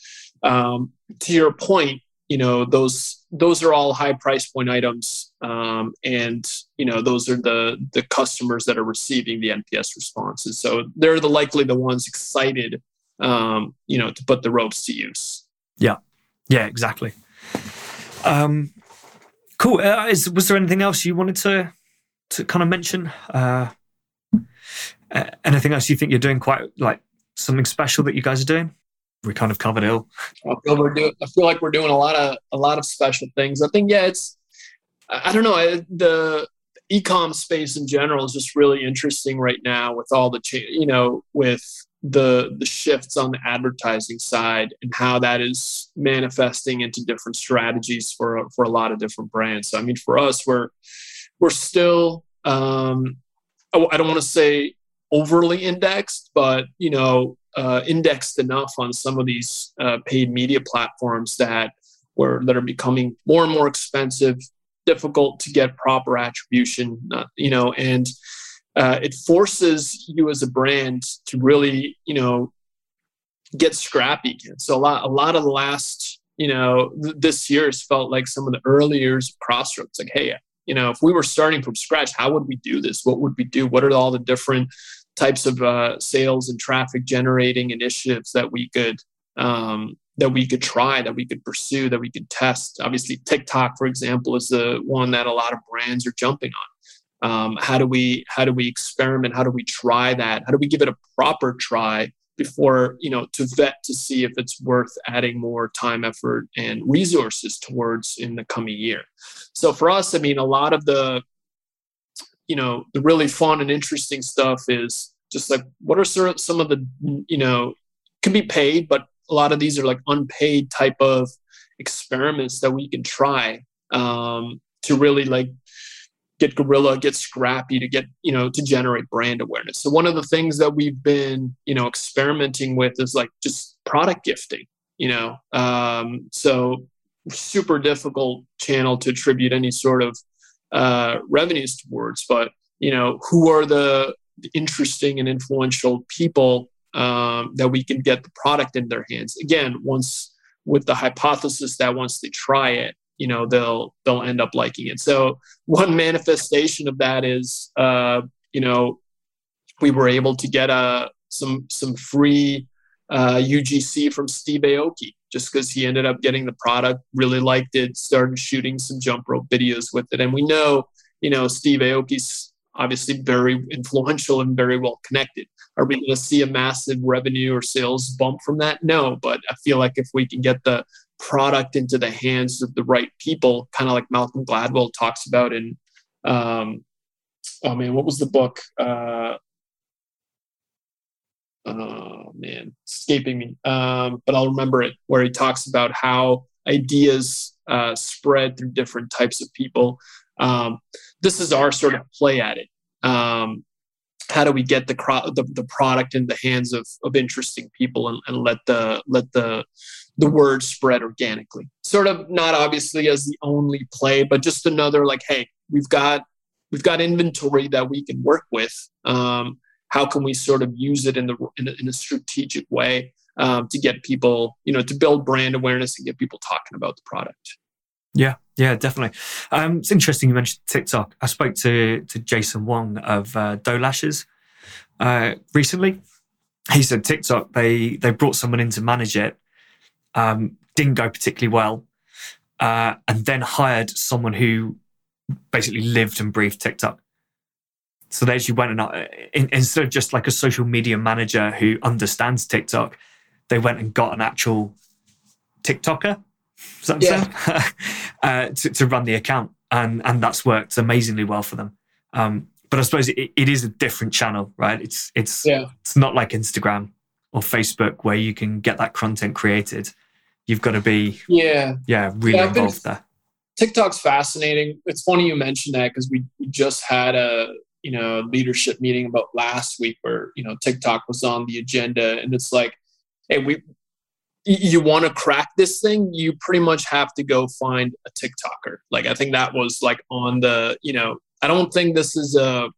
um, to your point, you know those those are all high price point items, um, and you know those are the the customers that are receiving the NPS responses. So they're the likely the ones excited um, you know, to put the ropes to use. Yeah, yeah, exactly. Um, cool. Uh, is, was there anything else you wanted to to kind of mention? Uh, anything else you think you're doing quite like something special that you guys are doing? We kind of covered it. I feel we're doing. I feel like we're doing a lot of a lot of special things. I think yeah, it's. I don't know the ecom space in general is just really interesting right now with all the you know with the the shifts on the advertising side and how that is manifesting into different strategies for for a lot of different brands. So I mean, for us, we're we're still um, I, don't want to say overly indexed, but you know, uh, indexed enough on some of these uh, paid media platforms that were that are becoming more and more expensive, difficult to get proper attribution. Uh, you know, and uh, it forces you as a brand to really, you know, get scrappy. So a lot, a lot of the last, you know, th- this year has felt like some of the early years of Crossrope. Like, hey, You know, if we were starting from scratch, how would we do this? What would we do? What are all the different types of uh, sales and traffic generating initiatives that we could um, that we could try, that we could pursue, that we could test? Obviously, TikTok, for example, is the one that a lot of brands are jumping on. Um, how do we how do we experiment? How do we try that? How do we give it a proper try before you know to vet to see if it's worth adding more time, effort, and resources towards in the coming year? So for us, I mean, a lot of the you know the really fun and interesting stuff is just like what are some of the you know can be paid, but a lot of these are like unpaid type of experiments that we can try um, to really like get guerrilla get scrappy to get you know to generate brand awareness. So one of the things that we've been you know experimenting with is like just product gifting you know? Um, so super difficult channel to attribute any sort of uh, revenues towards but you know who are the interesting and influential people um, that we can get the product in their hands? Again once with the hypothesis that once they try it you know they'll they'll end up liking it. So one manifestation of that is uh, you know we were able to get a uh, some some free uh, UGC from Steve Aoki just because he ended up getting the product, really liked it, started shooting some jump rope videos with it. And we know, you know, Steve Aoki's obviously very influential and very well connected. Are we going to see a massive revenue or sales bump from that? No, but I feel like if we can get the product into the hands of the right people, kind of like Malcolm Gladwell talks about in, um, oh man, what was the book? Uh, oh man, escaping me. Um, but I'll remember it where he talks about how ideas uh, spread through different types of people. Um, this is our sort of play at it. Um, how do we get the, the, the product in the hands of, of interesting people and, and let the let the the word spread organically. Sort of not obviously as the only play, but just another like, hey, we've got we've got inventory that we can work with. Um, how can we sort of use it in the in a, in a strategic way um, to get people, you know, to build brand awareness and get people talking about the product? Yeah, yeah, definitely. Um, it's interesting you mentioned TikTok. I spoke to to Jason Wong of uh, Doe Lashes uh, recently. He said TikTok they they brought someone in to manage it um, didn't go particularly well, uh, and then hired someone who basically lived and breathed TikTok. So they actually went and uh, in, instead of just like a social media manager who understands TikTok, they went and got an actual TikToker. yeah. uh, to, to, run the account, and and that's worked amazingly well for them. Um, but I suppose it, it is a different channel, right? It's it's yeah. it's not like Instagram or Facebook where you can get that content created you've got to be yeah yeah really yeah, involved there. TikTok's fascinating. It's funny you mentioned that because we just had a you know leadership meeting about last week where you know TikTok was on the agenda, and it's like, hey, we you want to crack this thing, you pretty much have to go find a TikToker. Like I think that was like on the you know I don't think this is a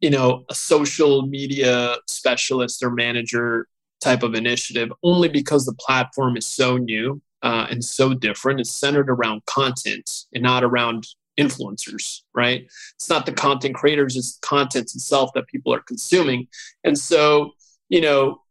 you know a social media specialist or manager type of initiative only because the platform is so new uh, and so different. It's centered around content and not around influencers, right? It's not the content creators, it's the content itself that people are consuming. And so, you know,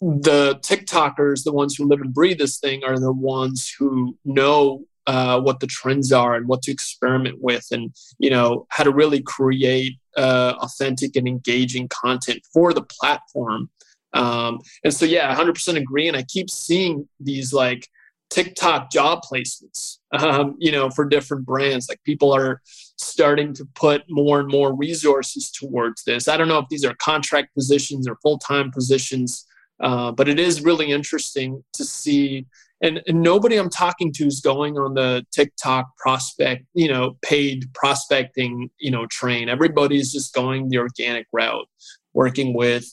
the TikTokers, the ones who live and breathe this thing, are the ones who know uh, what the trends are and what to experiment with, and you know how to really create uh, authentic and engaging content for the platform um, and so, yeah, 100% agree. And I keep seeing these like TikTok job placements, um, you know, for different brands. Like people are starting to put more and more resources towards this. I don't know if these are contract positions or full time positions, uh, but it is really interesting to see. And, and nobody I'm talking to is going on the TikTok prospect, you know, paid prospecting, you know, train. Everybody's just going the organic route, working with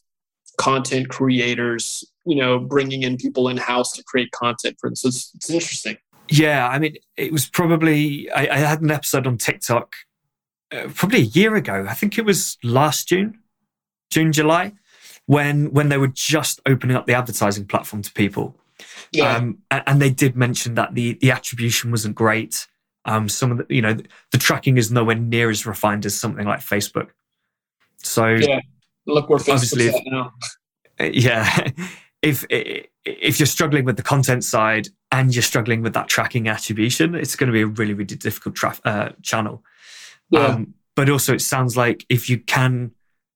content creators, you know, bringing in people in house to create content for them. So it's, it's interesting. Yeah, I mean, it was probably I, I had an episode on TikTok uh, probably a year ago. I think it was last June, June, July, when when they were just opening up the advertising platform to people. Yeah. Um, and, and, they did mention that the the attribution wasn't great. Um, some of the, you know, the tracking is nowhere near as refined as something like Facebook. So yeah, look where Facebook's at now. Yeah, if if you're struggling with the content side and you're struggling with that tracking attribution, it's going to be a really really difficult tra- uh, channel. Yeah. Um, but also, it sounds like if you can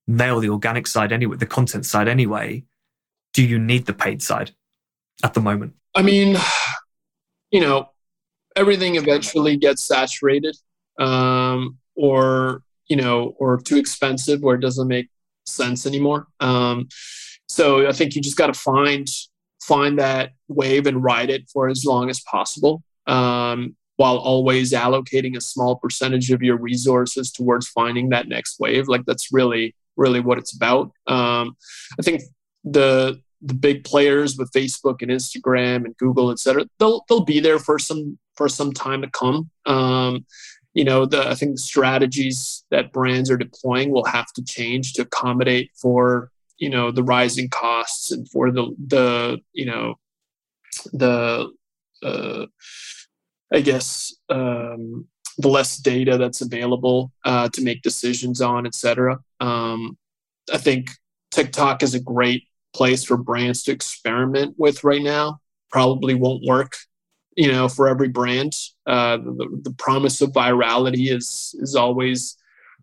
nail the organic side anyway, the content side anyway, do you need the paid side at the moment? I mean, you know, everything eventually gets saturated, um, or you know, or too expensive, where it doesn't make sense anymore. Um, so I think you just got to find find that wave and ride it for as long as possible. Um, while always allocating a small percentage of your resources towards finding that next wave. Like that's really, really what it's about. Um, I think the the big players with Facebook and Instagram and Google, et cetera, they'll they'll be there for some for some time to come. Um, you know, the I think strategies that brands are deploying will have to change to accommodate for you know the rising costs and for the the you know the uh, I guess, um, the less data that's available uh, to make decisions on, et cetera. Um, I think TikTok is a great place for brands to experiment with right now. Probably won't work, you know, for every brand. Uh, the, the, promise of virality is is always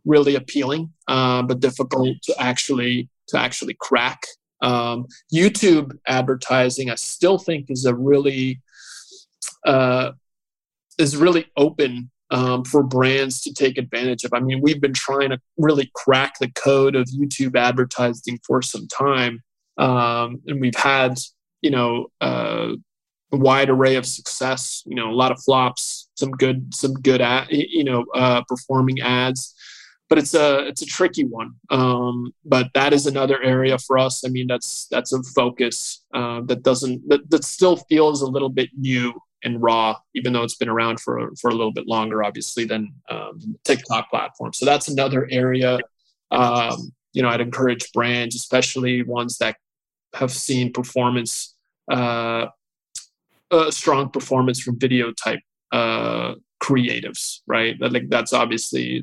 really appealing, uh, but difficult to actually to actually crack. Um, YouTube advertising, I still think, is a really uh, is really open um, for brands to take advantage of. I mean, we've been trying to really crack the code of YouTube advertising for some time, um, and we've had you know uh, wide array of success. You know, a lot of flops, some good, some good ad, you know, uh, performing ads. But it's a it's a tricky one. Um, but that is another area for us. I mean, that's that's a focus uh, that doesn't that, that still feels a little bit new and raw, even though it's been around for for a little bit longer, obviously, than um, TikTok platform. So that's another area. Um, you know, I'd encourage brands, especially ones that have seen performance, uh, a strong performance from video type uh, creatives, right? Like that's obviously,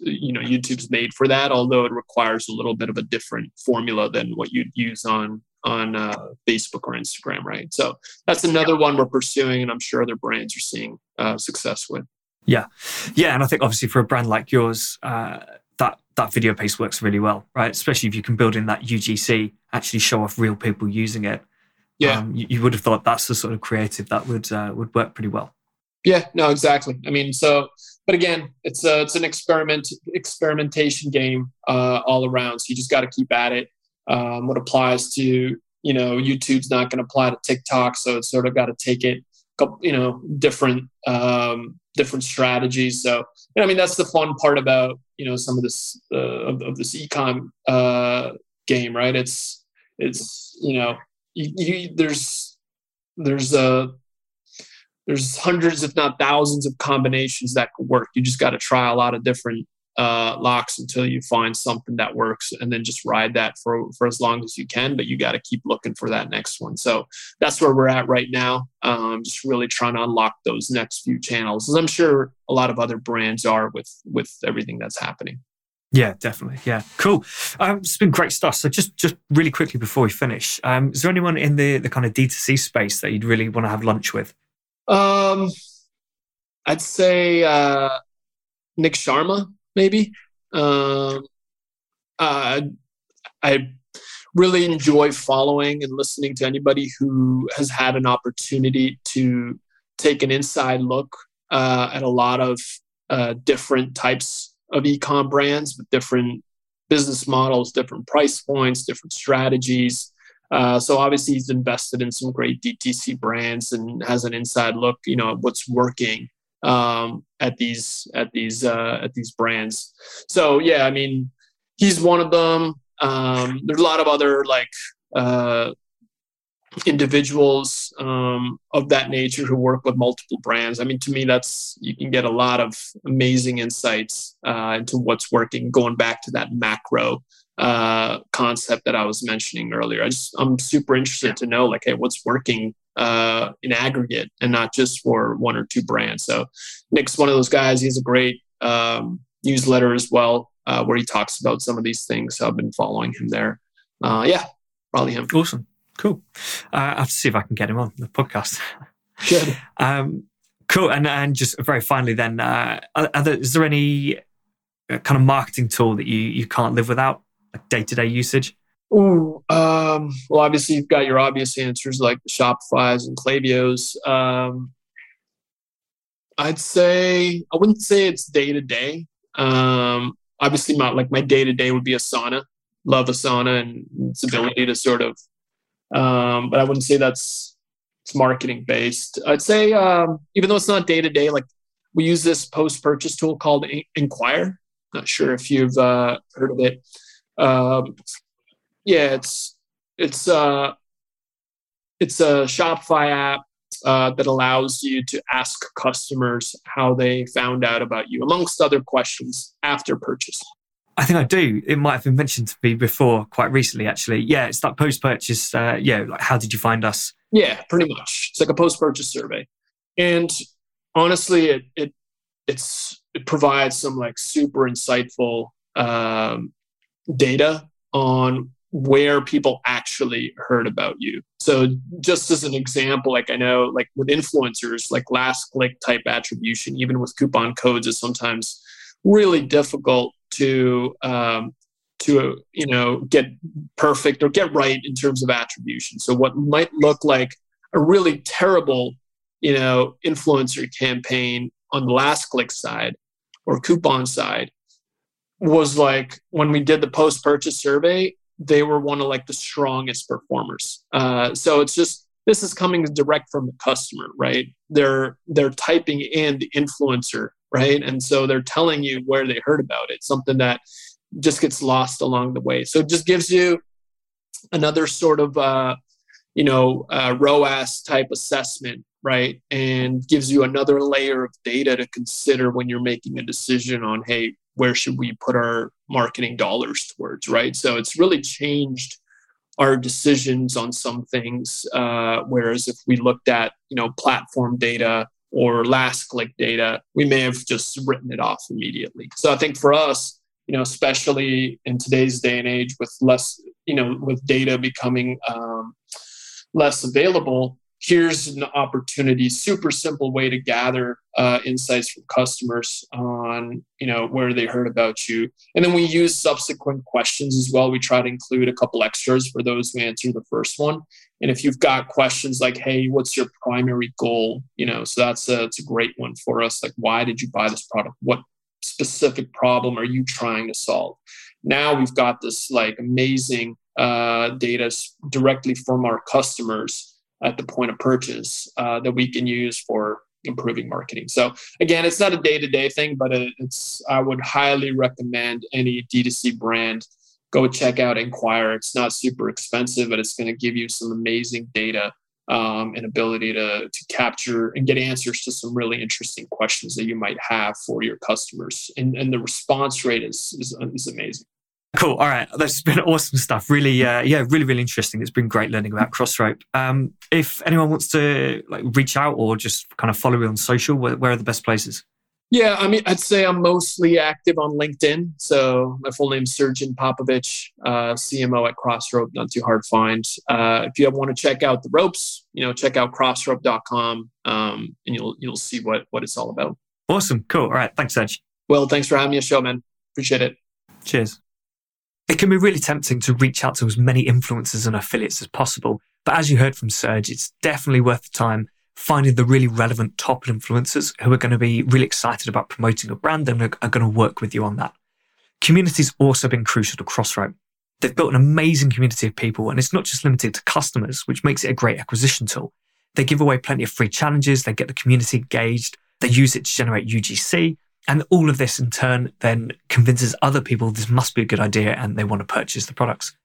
you know, YouTube's made for that, although it requires a little bit of a different formula than what you'd use on on uh, Facebook or Instagram, right? So that's another one we're pursuing, and I'm sure other brands are seeing uh, success with. Yeah, yeah, and I think obviously for a brand like yours, uh, that that video paste works really well, right? Especially if you can build in that UGC, actually show off real people using it. Yeah, um, you, you, would have thought that's the sort of creative that would uh, would work pretty well. Yeah, no, exactly. I mean, so, but again, it's a, it's an experiment experimentation game uh, all around. So you just got to keep at it um, what applies to you know YouTube's not going to apply to TikTok, so it's sort of got to take it you know different um, different strategies. So you know, I mean that's the fun part about you know some of this uh, of, of, this ecom uh, game, right? It's it's you know you, you, there's there's a uh, there's hundreds if not thousands of combinations that could work. You just got to try a lot of different uh, locks until you find something that works and then just ride that for, for as long as you can. But you got to keep looking for that next one. So that's where we're at right now. Um, just really trying to unlock those next few channels, as I'm sure a lot of other brands are with with everything that's happening. Yeah, definitely. Yeah, cool. Um, it's been great stuff. So just just really quickly before we finish, um, is there anyone in the the kind of D2C space that you'd really want to have lunch with? Um, I'd say uh, Nick Sharma maybe. Um, uh, I really enjoy following and listening to anybody who has had an opportunity to take an inside look uh, at a lot of uh, different types of ecom brands with different business models, different price points, different strategies. Uh, so obviously he's invested in some great DTC brands and has an inside look, you know, what's working um, at these at these uh, at these brands. So yeah, I mean, he's one of them. Um, there's a lot of other like uh, individuals um, of that nature who work with multiple brands. I mean, to me, that's you can get a lot of amazing insights uh, into what's working. Going back to that macro uh, concept that I was mentioning earlier, I just I'm super interested to know like, hey, what's working uh, in aggregate and not just for one or two brands. So Nick's one of those guys. He has a great um, newsletter as well uh, where he talks about some of these things. So I've been following him there. Uh, yeah, probably him. Awesome. Cool. Uh, I have to see if I can get him on the podcast. Um, cool. And and just very finally, then, uh, are there, is there any uh, kind of marketing tool that you you can't live without, like day to day usage? Ooh, um, well, obviously you've got your obvious answers like the Shopify's and Klaviyo's. Um, I'd say I wouldn't say it's day to day. Obviously, my like my day to day would be Asana. Love Asana and its ability to sort of, um, but I wouldn't say that's it's marketing based. I'd say um, even though it's not day to day, like we use this post purchase tool called Enquire. Not sure if you've uh, heard of it. Um, yeah, it's it's uh, it's a Shopify app uh, that allows you to ask customers how they found out about you, amongst other questions after purchase. I think I do. It might have been mentioned to me before, quite recently, actually. Yeah, it's that post-purchase. Uh, yeah, like how did you find us? Yeah, pretty much. It's like a post-purchase survey, and honestly, it it it's it provides some like super insightful um, data on where people actually heard about you. So just as an example, like I know like with influencers, like last click type attribution, even with coupon codes is sometimes really difficult to um, to you know get perfect or get right in terms of attribution. So what might look like a really terrible you know influencer campaign on the last click side or coupon side was like when we did the post purchase survey they were one of like the strongest performers. Uh, so it's just this is coming direct from the customer, right? They're they're typing in the influencer, right? And so they're telling you where they heard about it, something that just gets lost along the way. So it just gives you another sort of uh, you know uh, ROAS type assessment, right? And gives you another layer of data to consider when you're making a decision on, hey, where should we put our marketing dollars towards, right? So it's really changed our decisions on some things. Uh, whereas if we looked at, you know, platform data or last click data, we may have just written it off immediately. So I think for us, you know, especially in today's day and age with less, you know, with data becoming um, less available, here's an opportunity super simple way to gather uh, insights from customers on you know where they heard about you. And then we use subsequent questions as well. We try to include a couple extras for those who answer the first one. And if you've got questions like hey what's your primary goal? You know so that's a, it's a great one for us. Like why did you buy this product? What specific problem are you trying to solve? Now we've got this like amazing uh, data directly from our customers at the point of purchase uh, that we can use for improving marketing. So again, it's not a day-to-day thing, but it's I would highly recommend any D2C brand go check out Enquire. It's not super expensive, but it's going to give you some amazing data um, and ability to, to capture and get answers to some really interesting questions that you might have for your customers. And, and the response rate is, is, is amazing. Cool. All right. That's been awesome stuff. Really, uh, yeah, really, really interesting. It's been great learning about Crossrope. Um, if anyone wants to like reach out or just kind of follow me on social, where, where, are the best places? Yeah, I mean, I'd say I'm mostly active on LinkedIn. So my full name's Srdjan Popovic, uh, CMO at Crossrope. Not too hard to find. Uh, if you want to check out the ropes, you know, check out crossrope.com, um, and you'll you'll see what what it's all about. Awesome. Cool. All right. Thanks, Serge. Well, thanks for having me a show, man. Appreciate it. Cheers. It can be really tempting to reach out to as many influencers and affiliates as possible. But as you heard from Serge, it's definitely worth the time finding the really relevant top influencers who are going to be really excited about promoting a brand and are going to work with you on that. Community's also been crucial to Crossrope. They've built an amazing community of people, and it's not just limited to customers, which makes it a great acquisition tool. They give away plenty of free challenges, they get the community engaged, they use it to generate UGC, and all of this in turn then convinces other people this must be a good idea and they want to purchase the products.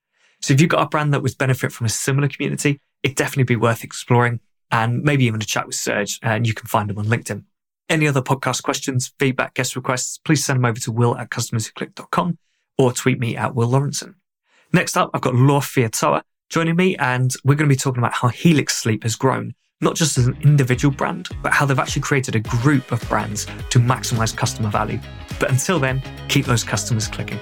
So if you've got a brand that would benefit from a similar community, it'd definitely be worth exploring and maybe even a chat with Serge and you can find him on LinkedIn. Any other podcast questions, feedback, guest requests, please send them over to will at customerswhoclick.com or tweet me at Will Lawrenson. Next up, I've got Laura Fiatoa joining me and we're going to be talking about how Helix Sleep has grown not just as an individual brand, but how they've actually created a group of brands to maximize customer value. But until then, keep those customers clicking.